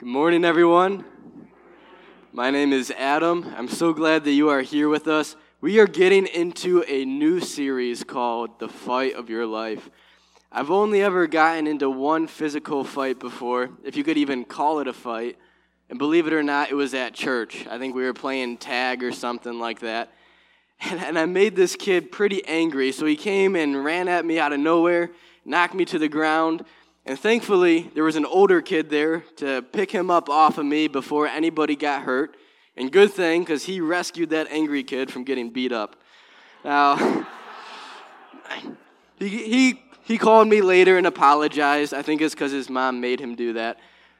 Good morning, everyone. My name is Adam. I'm so glad that you are here with us. We are getting into a new series called The Fight of Your Life. I've only ever gotten into one physical fight before, if you could even call it a fight. And believe it or not, it was at church. I think we were playing tag or something like that. And, and I made this kid pretty angry, so he came and ran at me out of nowhere, knocked me to the ground. And thankfully, there was an older kid there to pick him up off of me before anybody got hurt. And good thing, because he rescued that angry kid from getting beat up. Now, he, he, he called me later and apologized. I think it's because his mom made him do that.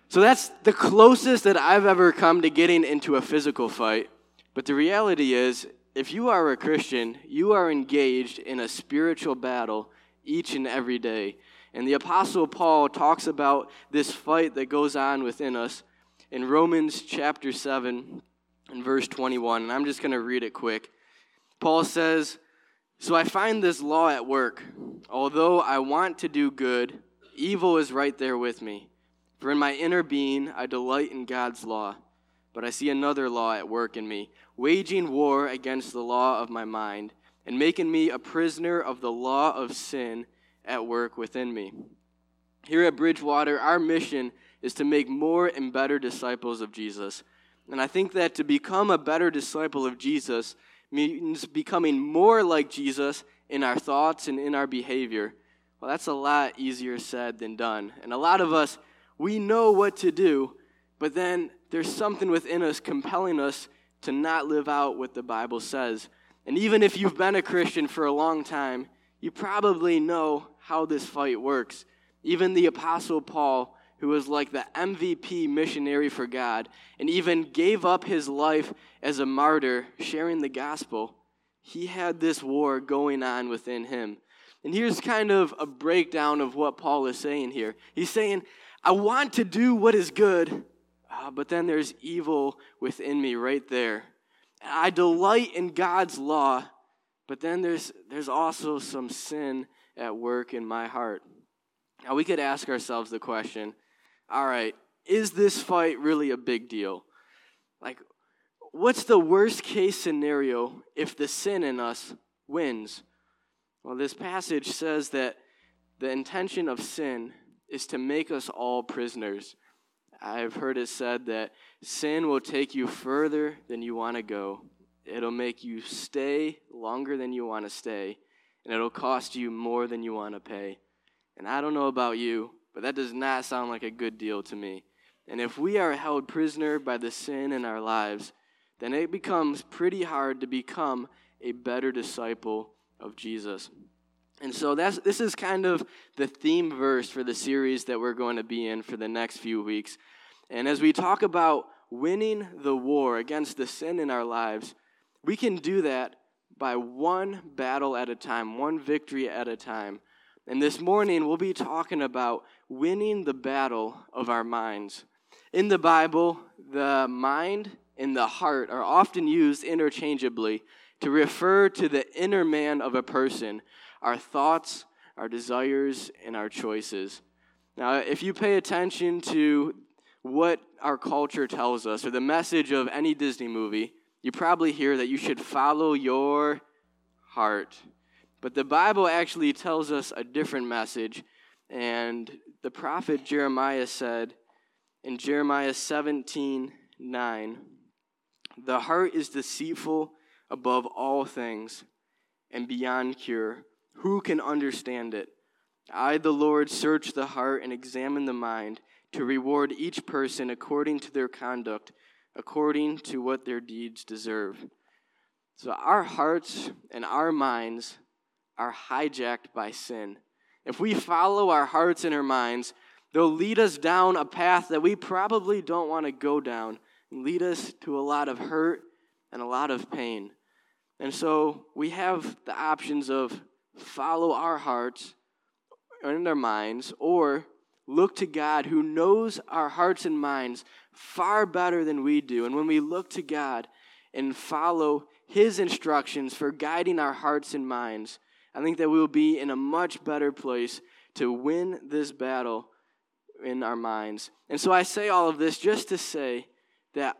So that's the closest that I've ever come to getting into a physical fight. But the reality is, if you are a Christian, you are engaged in a spiritual battle each and every day. And the Apostle Paul talks about this fight that goes on within us in Romans chapter 7 and verse 21. And I'm just going to read it quick. Paul says, So I find this law at work. Although I want to do good, evil is right there with me. For in my inner being, I delight in God's law. But I see another law at work in me, waging war against the law of my mind, and making me a prisoner of the law of sin at work within me. Here at Bridgewater, our mission is to make more and better disciples of Jesus. And I think that to become a better disciple of Jesus means becoming more like Jesus in our thoughts and in our behavior. Well, that's a lot easier said than done. And a lot of us, we know what to do, but then there's something within us compelling us to not live out what the Bible says. And even if you've been a Christian for a long time, you probably know how this fight works. Even the Apostle Paul, who was like the MVP missionary for God and even gave up his life as a martyr sharing the gospel, he had this war going on within him. And here's kind of a breakdown of what Paul is saying here. He's saying, I want to do what is good, uh, but then there's evil within me right there. I delight in God's law, but then there's, there's also some sin at work in my heart. Now, we could ask ourselves the question all right, is this fight really a big deal? Like, what's the worst case scenario if the sin in us wins? Well, this passage says that the intention of sin is to make us all prisoners. I've heard it said that sin will take you further than you want to go. It'll make you stay longer than you want to stay and it'll cost you more than you want to pay. And I don't know about you, but that does not sound like a good deal to me. And if we are held prisoner by the sin in our lives, then it becomes pretty hard to become a better disciple of Jesus. And so that's this is kind of the theme verse for the series that we're going to be in for the next few weeks. And as we talk about winning the war against the sin in our lives, we can do that by one battle at a time, one victory at a time. And this morning, we'll be talking about winning the battle of our minds. In the Bible, the mind and the heart are often used interchangeably to refer to the inner man of a person, our thoughts, our desires, and our choices. Now, if you pay attention to what our culture tells us, or the message of any Disney movie, you probably hear that you should follow your heart. But the Bible actually tells us a different message. And the prophet Jeremiah said in Jeremiah 17 9, The heart is deceitful above all things and beyond cure. Who can understand it? I, the Lord, search the heart and examine the mind to reward each person according to their conduct according to what their deeds deserve. So our hearts and our minds are hijacked by sin. If we follow our hearts and our minds, they'll lead us down a path that we probably don't want to go down and lead us to a lot of hurt and a lot of pain. And so we have the options of follow our hearts and our minds or look to God who knows our hearts and minds far better than we do. And when we look to God and follow His instructions for guiding our hearts and minds, I think that we will be in a much better place to win this battle in our minds. And so I say all of this just to say that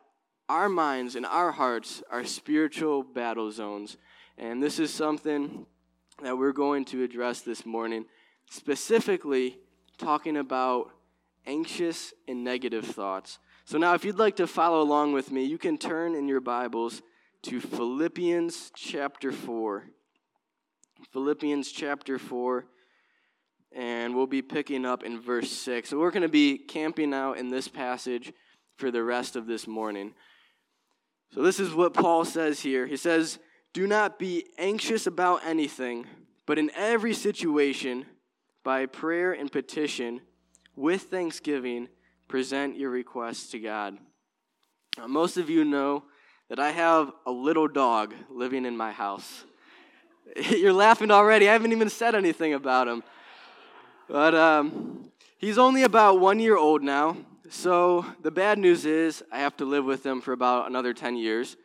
our minds and our hearts are spiritual battle zones. And this is something that we're going to address this morning, specifically talking about anxious and negative thoughts. So now, if you'd like to follow along with me, you can turn in your Bibles to Philippians chapter 4. Philippians chapter 4, and we'll be picking up in verse 6. So we're going to be camping out in this passage for the rest of this morning. So this is what Paul says here. He says, Do not be anxious about anything, but in every situation, by prayer and petition, with thanksgiving, present your requests to God. Now, most of you know that I have a little dog living in my house. You're laughing already. I haven't even said anything about him. But um, he's only about one year old now. So the bad news is I have to live with him for about another 10 years.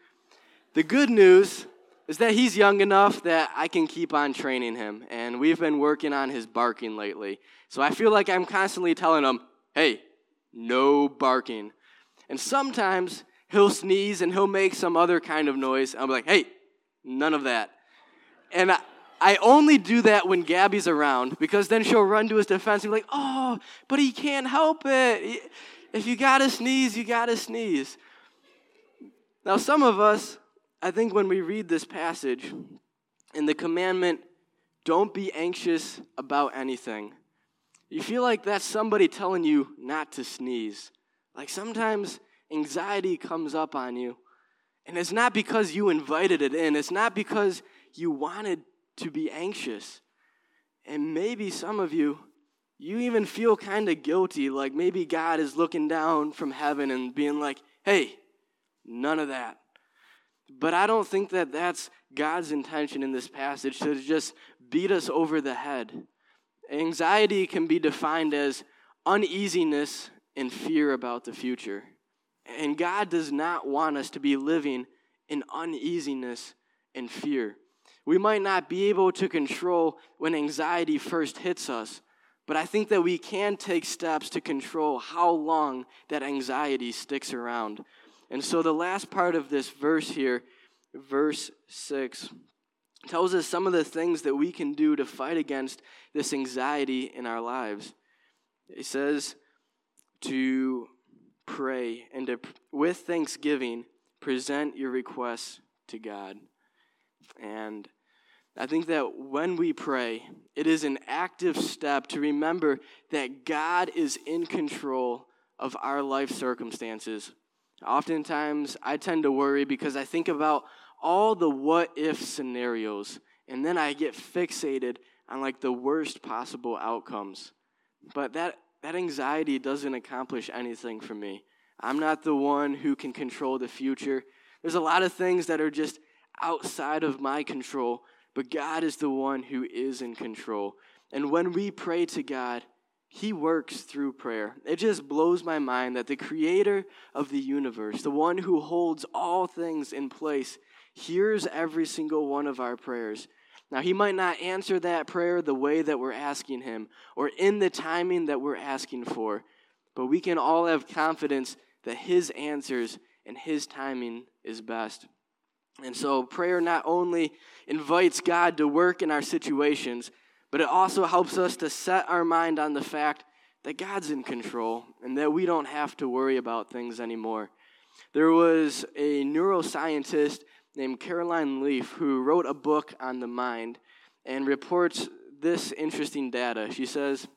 The good news is that he's young enough that I can keep on training him. And we've been working on his barking lately. So I feel like I'm constantly telling him, hey, no barking. And sometimes he'll sneeze and he'll make some other kind of noise. I'm like, hey, none of that. And I, I only do that when Gabby's around because then she'll run to his defense and be like, oh, but he can't help it. If you gotta sneeze, you gotta sneeze. Now, some of us, I think when we read this passage in the commandment, don't be anxious about anything, you feel like that's somebody telling you not to sneeze. Like sometimes anxiety comes up on you, and it's not because you invited it in, it's not because you wanted to be anxious. And maybe some of you, you even feel kind of guilty, like maybe God is looking down from heaven and being like, hey, none of that. But I don't think that that's God's intention in this passage to just beat us over the head. Anxiety can be defined as uneasiness and fear about the future. And God does not want us to be living in uneasiness and fear. We might not be able to control when anxiety first hits us, but I think that we can take steps to control how long that anxiety sticks around. And so the last part of this verse here, verse 6, tells us some of the things that we can do to fight against this anxiety in our lives. It says to pray and to, with thanksgiving, present your requests to God. And I think that when we pray, it is an active step to remember that God is in control of our life circumstances. Oftentimes, I tend to worry because I think about all the what if scenarios, and then I get fixated on like the worst possible outcomes. But that, that anxiety doesn't accomplish anything for me. I'm not the one who can control the future. There's a lot of things that are just outside of my control, but God is the one who is in control. And when we pray to God, He works through prayer. It just blows my mind that the creator of the universe, the one who holds all things in place, hears every single one of our prayers. Now, He might not answer that prayer the way that we're asking Him or in the timing that we're asking for, but we can all have confidence that His answers and His timing is best. And so, prayer not only invites God to work in our situations, but it also helps us to set our mind on the fact that God's in control and that we don't have to worry about things anymore. There was a neuroscientist named Caroline Leaf who wrote a book on the mind and reports this interesting data. She says,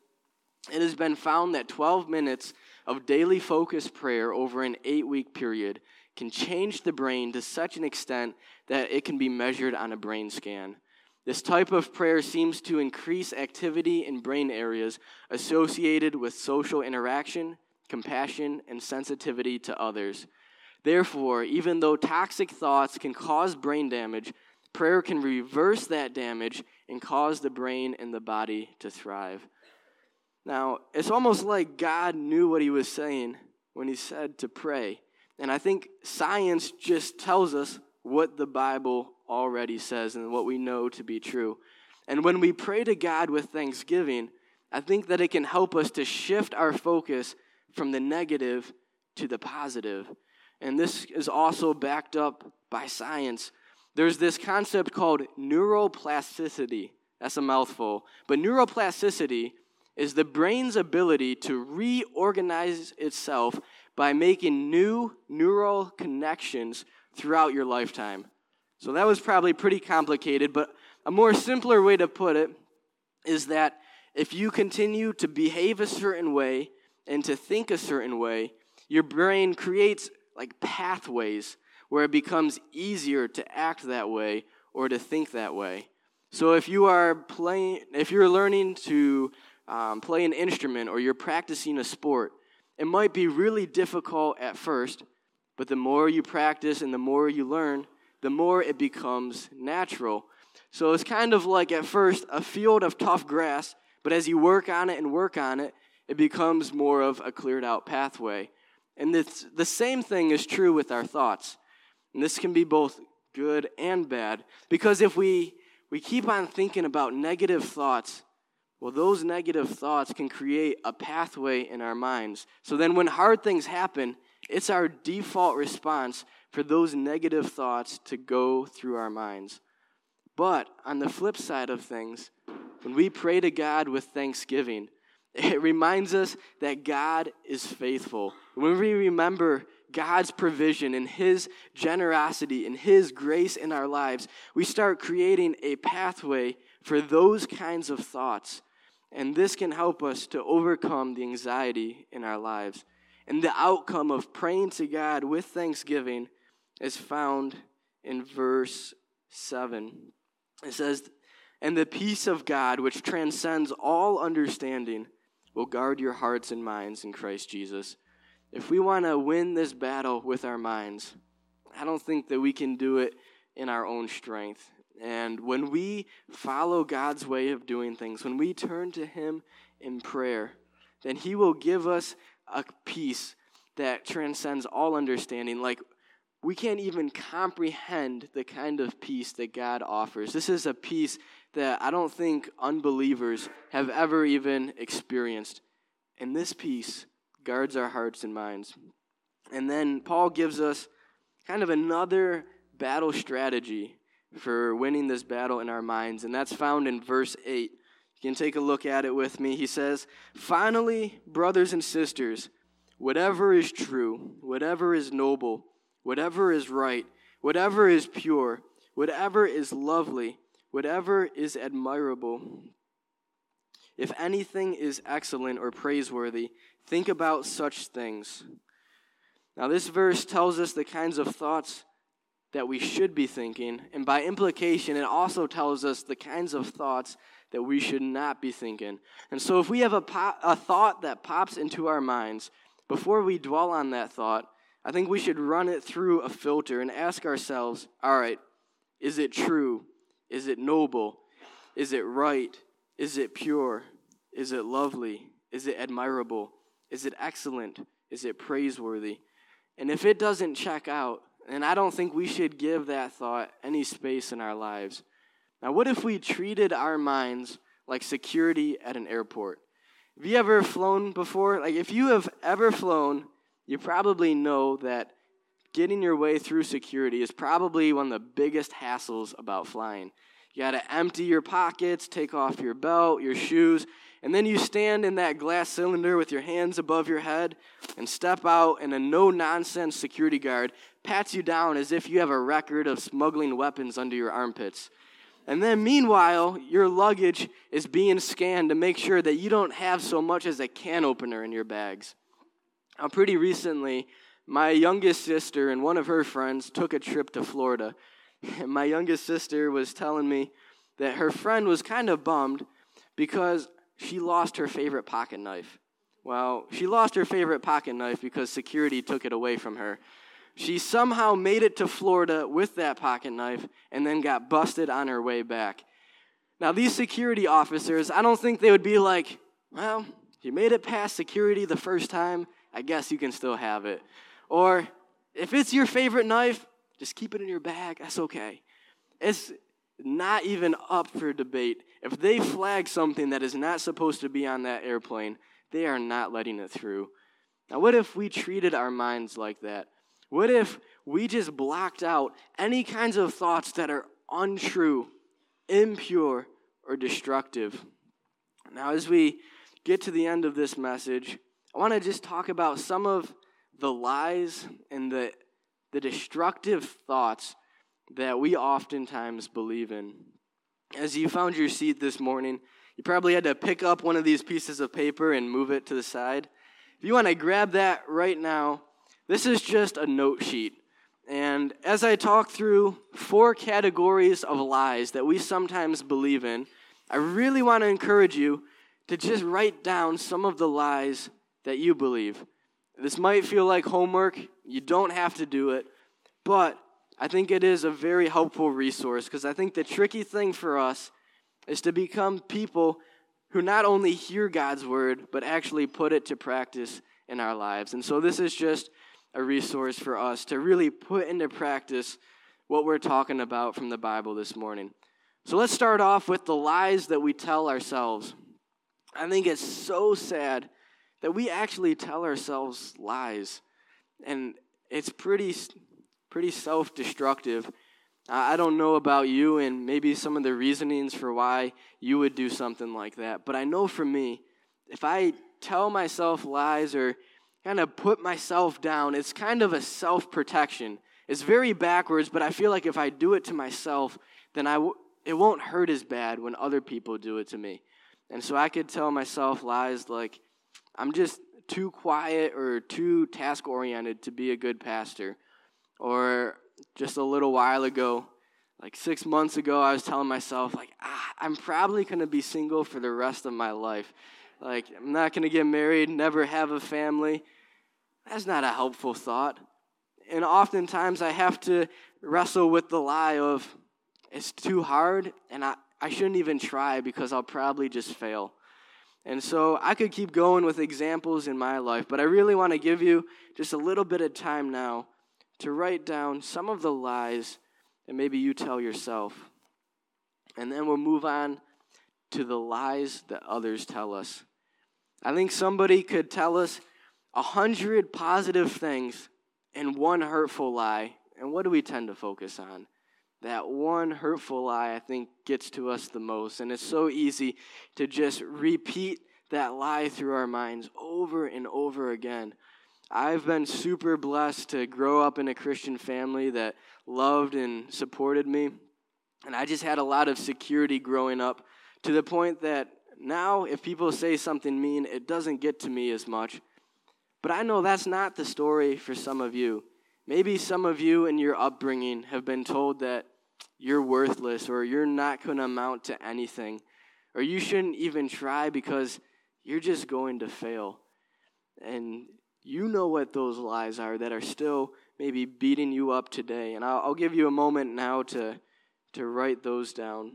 It has been found that 12 minutes of daily focused prayer over an eight week period can change the brain to such an extent that it can be measured on a brain scan. This type of prayer seems to increase activity in brain areas associated with social interaction, compassion, and sensitivity to others. Therefore, even though toxic thoughts can cause brain damage, prayer can reverse that damage and cause the brain and the body to thrive. Now, it's almost like God knew what he was saying when he said to pray. And I think science just tells us what the Bible already says and what we know to be true. And when we pray to God with thanksgiving, I think that it can help us to shift our focus from the negative to the positive. And this is also backed up by science. There's this concept called neuroplasticity. That's a mouthful. But neuroplasticity is the brain's ability to reorganize itself by making new neural connections throughout your lifetime. So that was probably pretty complicated, but a more simpler way to put it is that if you continue to behave a certain way and to think a certain way, your brain creates like pathways where it becomes easier to act that way or to think that way. So if you are playing, if you're learning to um, play an instrument or you're practicing a sport, it might be really difficult at first, but the more you practice and the more you learn, the more it becomes natural. So it's kind of like at first a field of tough grass, but as you work on it and work on it, it becomes more of a cleared out pathway. And it's, the same thing is true with our thoughts. And this can be both good and bad. Because if we, we keep on thinking about negative thoughts, well, those negative thoughts can create a pathway in our minds. So then when hard things happen, it's our default response for those negative thoughts to go through our minds. But on the flip side of things, when we pray to God with thanksgiving, it reminds us that God is faithful. When we remember God's provision and His generosity and His grace in our lives, we start creating a pathway for those kinds of thoughts. And this can help us to overcome the anxiety in our lives. And the outcome of praying to God with thanksgiving is found in verse 7. It says, And the peace of God, which transcends all understanding, will guard your hearts and minds in Christ Jesus. If we want to win this battle with our minds, I don't think that we can do it in our own strength. And when we follow God's way of doing things, when we turn to Him in prayer, then He will give us a peace that transcends all understanding. Like we can't even comprehend the kind of peace that God offers. This is a peace that I don't think unbelievers have ever even experienced. And this peace guards our hearts and minds. And then Paul gives us kind of another battle strategy for winning this battle in our minds, and that's found in verse 8. You can take a look at it with me. He says, Finally, brothers and sisters, whatever is true, whatever is noble, whatever is right, whatever is pure, whatever is lovely, whatever is admirable, if anything is excellent or praiseworthy, think about such things. Now, this verse tells us the kinds of thoughts that we should be thinking, and by implication, it also tells us the kinds of thoughts that we should not be thinking. And so, if we have a, a thought that pops into our minds, before we dwell on that thought, I think we should run it through a filter and ask ourselves all right, is it true? Is it noble? Is it right? Is it pure? Is it lovely? Is it admirable? Is it excellent? Is it praiseworthy? And if it doesn't check out, and I don't think we should give that thought any space in our lives. Now, what if we treated our minds like security at an airport? Have you ever flown before? Like, if you have ever flown, you probably know that getting your way through security is probably one of the biggest hassles about flying. You got to empty your pockets, take off your belt, your shoes, and then you stand in that glass cylinder with your hands above your head and step out, and a no nonsense security guard pats you down as if you have a record of smuggling weapons under your armpits. And then, meanwhile, your luggage is being scanned to make sure that you don't have so much as a can opener in your bags. Now, pretty recently, my youngest sister and one of her friends took a trip to Florida. And my youngest sister was telling me that her friend was kind of bummed because she lost her favorite pocket knife. Well, she lost her favorite pocket knife because security took it away from her. She somehow made it to Florida with that pocket knife and then got busted on her way back. Now, these security officers, I don't think they would be like, well, you made it past security the first time, I guess you can still have it. Or if it's your favorite knife, just keep it in your bag, that's okay. It's, not even up for debate. If they flag something that is not supposed to be on that airplane, they are not letting it through. Now, what if we treated our minds like that? What if we just blocked out any kinds of thoughts that are untrue, impure, or destructive? Now, as we get to the end of this message, I want to just talk about some of the lies and the, the destructive thoughts that we oftentimes believe in. As you found your seat this morning, you probably had to pick up one of these pieces of paper and move it to the side. If you want to grab that right now, this is just a note sheet. And as I talk through four categories of lies that we sometimes believe in, I really want to encourage you to just write down some of the lies that you believe. This might feel like homework. You don't have to do it. But I think it is a very helpful resource because I think the tricky thing for us is to become people who not only hear God's word, but actually put it to practice in our lives. And so this is just a resource for us to really put into practice what we're talking about from the Bible this morning. So let's start off with the lies that we tell ourselves. I think it's so sad that we actually tell ourselves lies. And it's pretty pretty self destructive. I don't know about you and maybe some of the reasonings for why you would do something like that, but I know for me, if I tell myself lies or kind of put myself down, it's kind of a self protection. It's very backwards, but I feel like if I do it to myself, then I w- it won't hurt as bad when other people do it to me. And so I could tell myself lies like, I'm just too quiet or too task oriented to be a good pastor or just a little while ago, like six months ago, I was telling myself, like, ah, I'm probably going to be single for the rest of my life. Like, I'm not going to get married, never have a family. That's not a helpful thought. And oftentimes I have to wrestle with the lie of it's too hard and I, I shouldn't even try because I'll probably just fail. And so I could keep going with examples in my life, but I really want to give you just a little bit of time now to write down some of the lies that maybe you tell yourself. And then we'll move on to the lies that others tell us. I think somebody could tell us a hundred positive things and one hurtful lie. And what do we tend to focus on? That one hurtful lie, I think, gets to us the most. And it's so easy to just repeat that lie through our minds over and over again. I've been super blessed to grow up in a Christian family that loved and supported me. And I just had a lot of security growing up to the point that now, if people say something mean, it doesn't get to me as much. But I know that's not the story for some of you. Maybe some of you in your upbringing have been told that you're worthless or you're not going to amount to anything or you shouldn't even try because you're just going to fail. And you know what those lies are that are still maybe beating you up today. And I'll, I'll give you a moment now to, to write those down.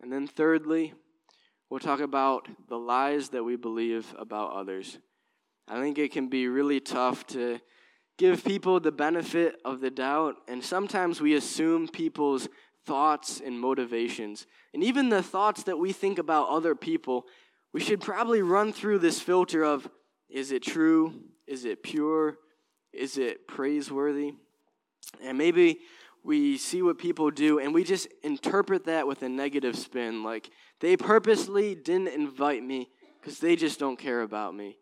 And then, thirdly, we'll talk about the lies that we believe about others. I think it can be really tough to give people the benefit of the doubt, and sometimes we assume people's thoughts and motivations. And even the thoughts that we think about other people we should probably run through this filter of is it true? Is it pure? Is it praiseworthy? And maybe we see what people do and we just interpret that with a negative spin. Like they purposely didn't invite me because they just don't care about me.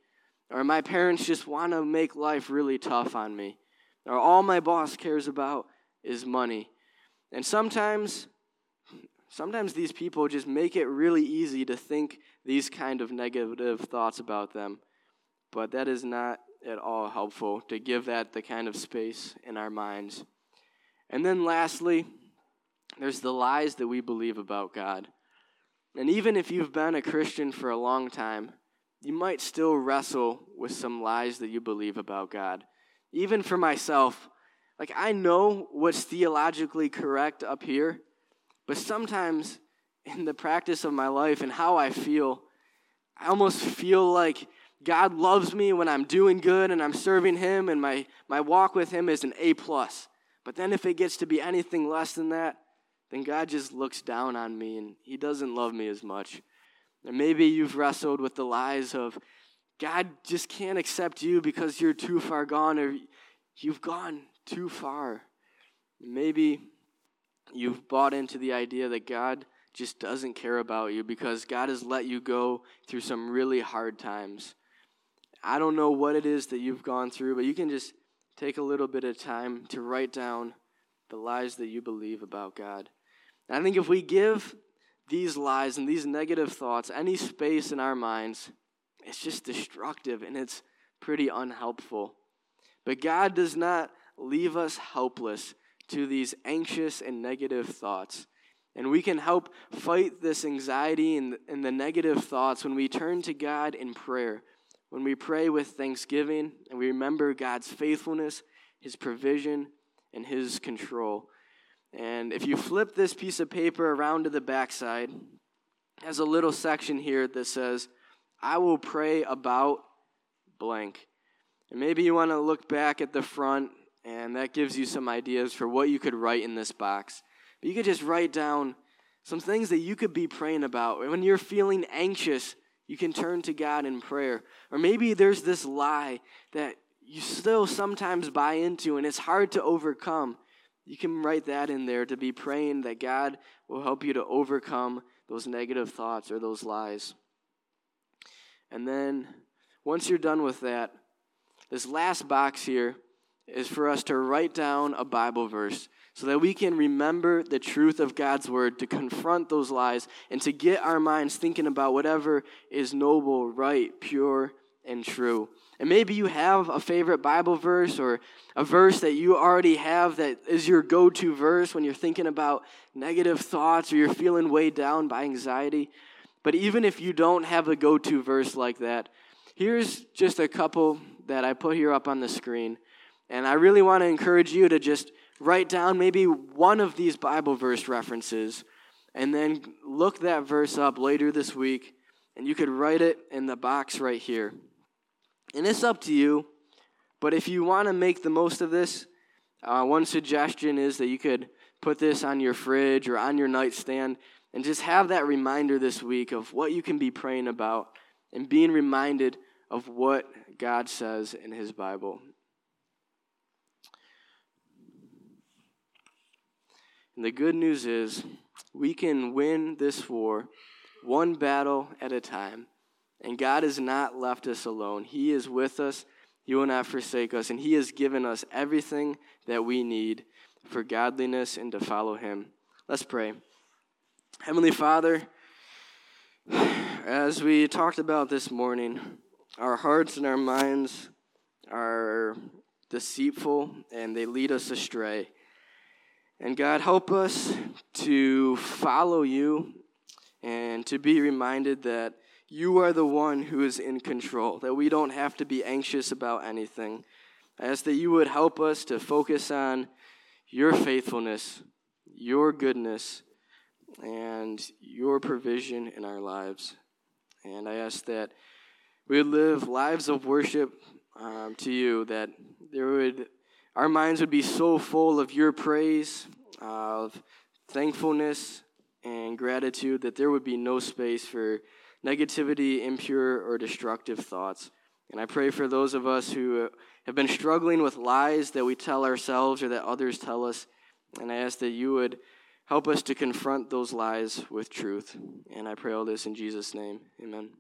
Or my parents just want to make life really tough on me. Or all my boss cares about is money. And sometimes Sometimes these people just make it really easy to think these kind of negative thoughts about them. But that is not at all helpful to give that the kind of space in our minds. And then lastly, there's the lies that we believe about God. And even if you've been a Christian for a long time, you might still wrestle with some lies that you believe about God. Even for myself, like I know what's theologically correct up here, but sometimes in the practice of my life and how I feel, I almost feel like God loves me when I'm doing good and I'm serving Him and my, my walk with Him is an A. plus. But then if it gets to be anything less than that, then God just looks down on me and He doesn't love me as much. Maybe you've wrestled with the lies of God just can't accept you because you're too far gone or you've gone too far. Maybe you've bought into the idea that God just doesn't care about you because God has let you go through some really hard times. I don't know what it is that you've gone through, but you can just take a little bit of time to write down the lies that you believe about God. And I think if we give these lies and these negative thoughts any space in our minds, it's just destructive and it's pretty unhelpful. But God does not leave us helpless to these anxious and negative thoughts. And we can help fight this anxiety and, and the negative thoughts when we turn to God in prayer, when we pray with thanksgiving and we remember God's faithfulness, His provision, and His control. And if you flip this piece of paper around to the backside, has a little section here that says, I will pray about blank. And maybe you want to look back at the front, and that gives you some ideas for what you could write in this box. But you could just write down some things that you could be praying about. When you're feeling anxious, you can turn to God in prayer. Or maybe there's this lie that you still sometimes buy into, and it's hard to overcome. You can write that in there to be praying that God will help you to overcome those negative thoughts or those lies. And then once you're done with that, this last box here is for us to write down a Bible verse so that we can remember the truth of God's word, to confront those lies, and to get our minds thinking about whatever is noble, right, pure, and true. And maybe you have a favorite Bible verse or a verse that you already have that is your go to verse when you're thinking about negative thoughts or you're feeling weighed down by anxiety. But even if you don't have a go to verse like that, here's just a couple that I put here up on the screen. And I really want to encourage you to just write down maybe one of these Bible verse references and then look that verse up later this week. And you could write it in the box right here. And it's up to you. But if you want to make the most of this, uh, one suggestion is that you could put this on your fridge or on your nightstand and just have that reminder this week of what you can be praying about and being reminded of what God says in His Bible. And the good news is we can win this war one battle at a time. And God has not left us alone. He is with us. He will not forsake us. And He has given us everything that we need for godliness and to follow Him. Let's pray. Heavenly Father, as we talked about this morning, our hearts and our minds are deceitful and they lead us astray. And God, help us to follow you and to be reminded that you are the one who is in control, that we don't have to be anxious about anything. I ask that you would help us to focus on your faithfulness, your goodness, and your provision in our lives. And I ask that we would live lives of worship um, to you, that there would our minds would be so full of your praise, of thankfulness and gratitude that there would be no space for negativity, impure, or destructive thoughts. And I pray for those of us who uh, have been struggling with lies that we tell ourselves or that others tell us. And I ask that you would help us to confront those lies with truth. And I pray all this in Jesus' name. Amen.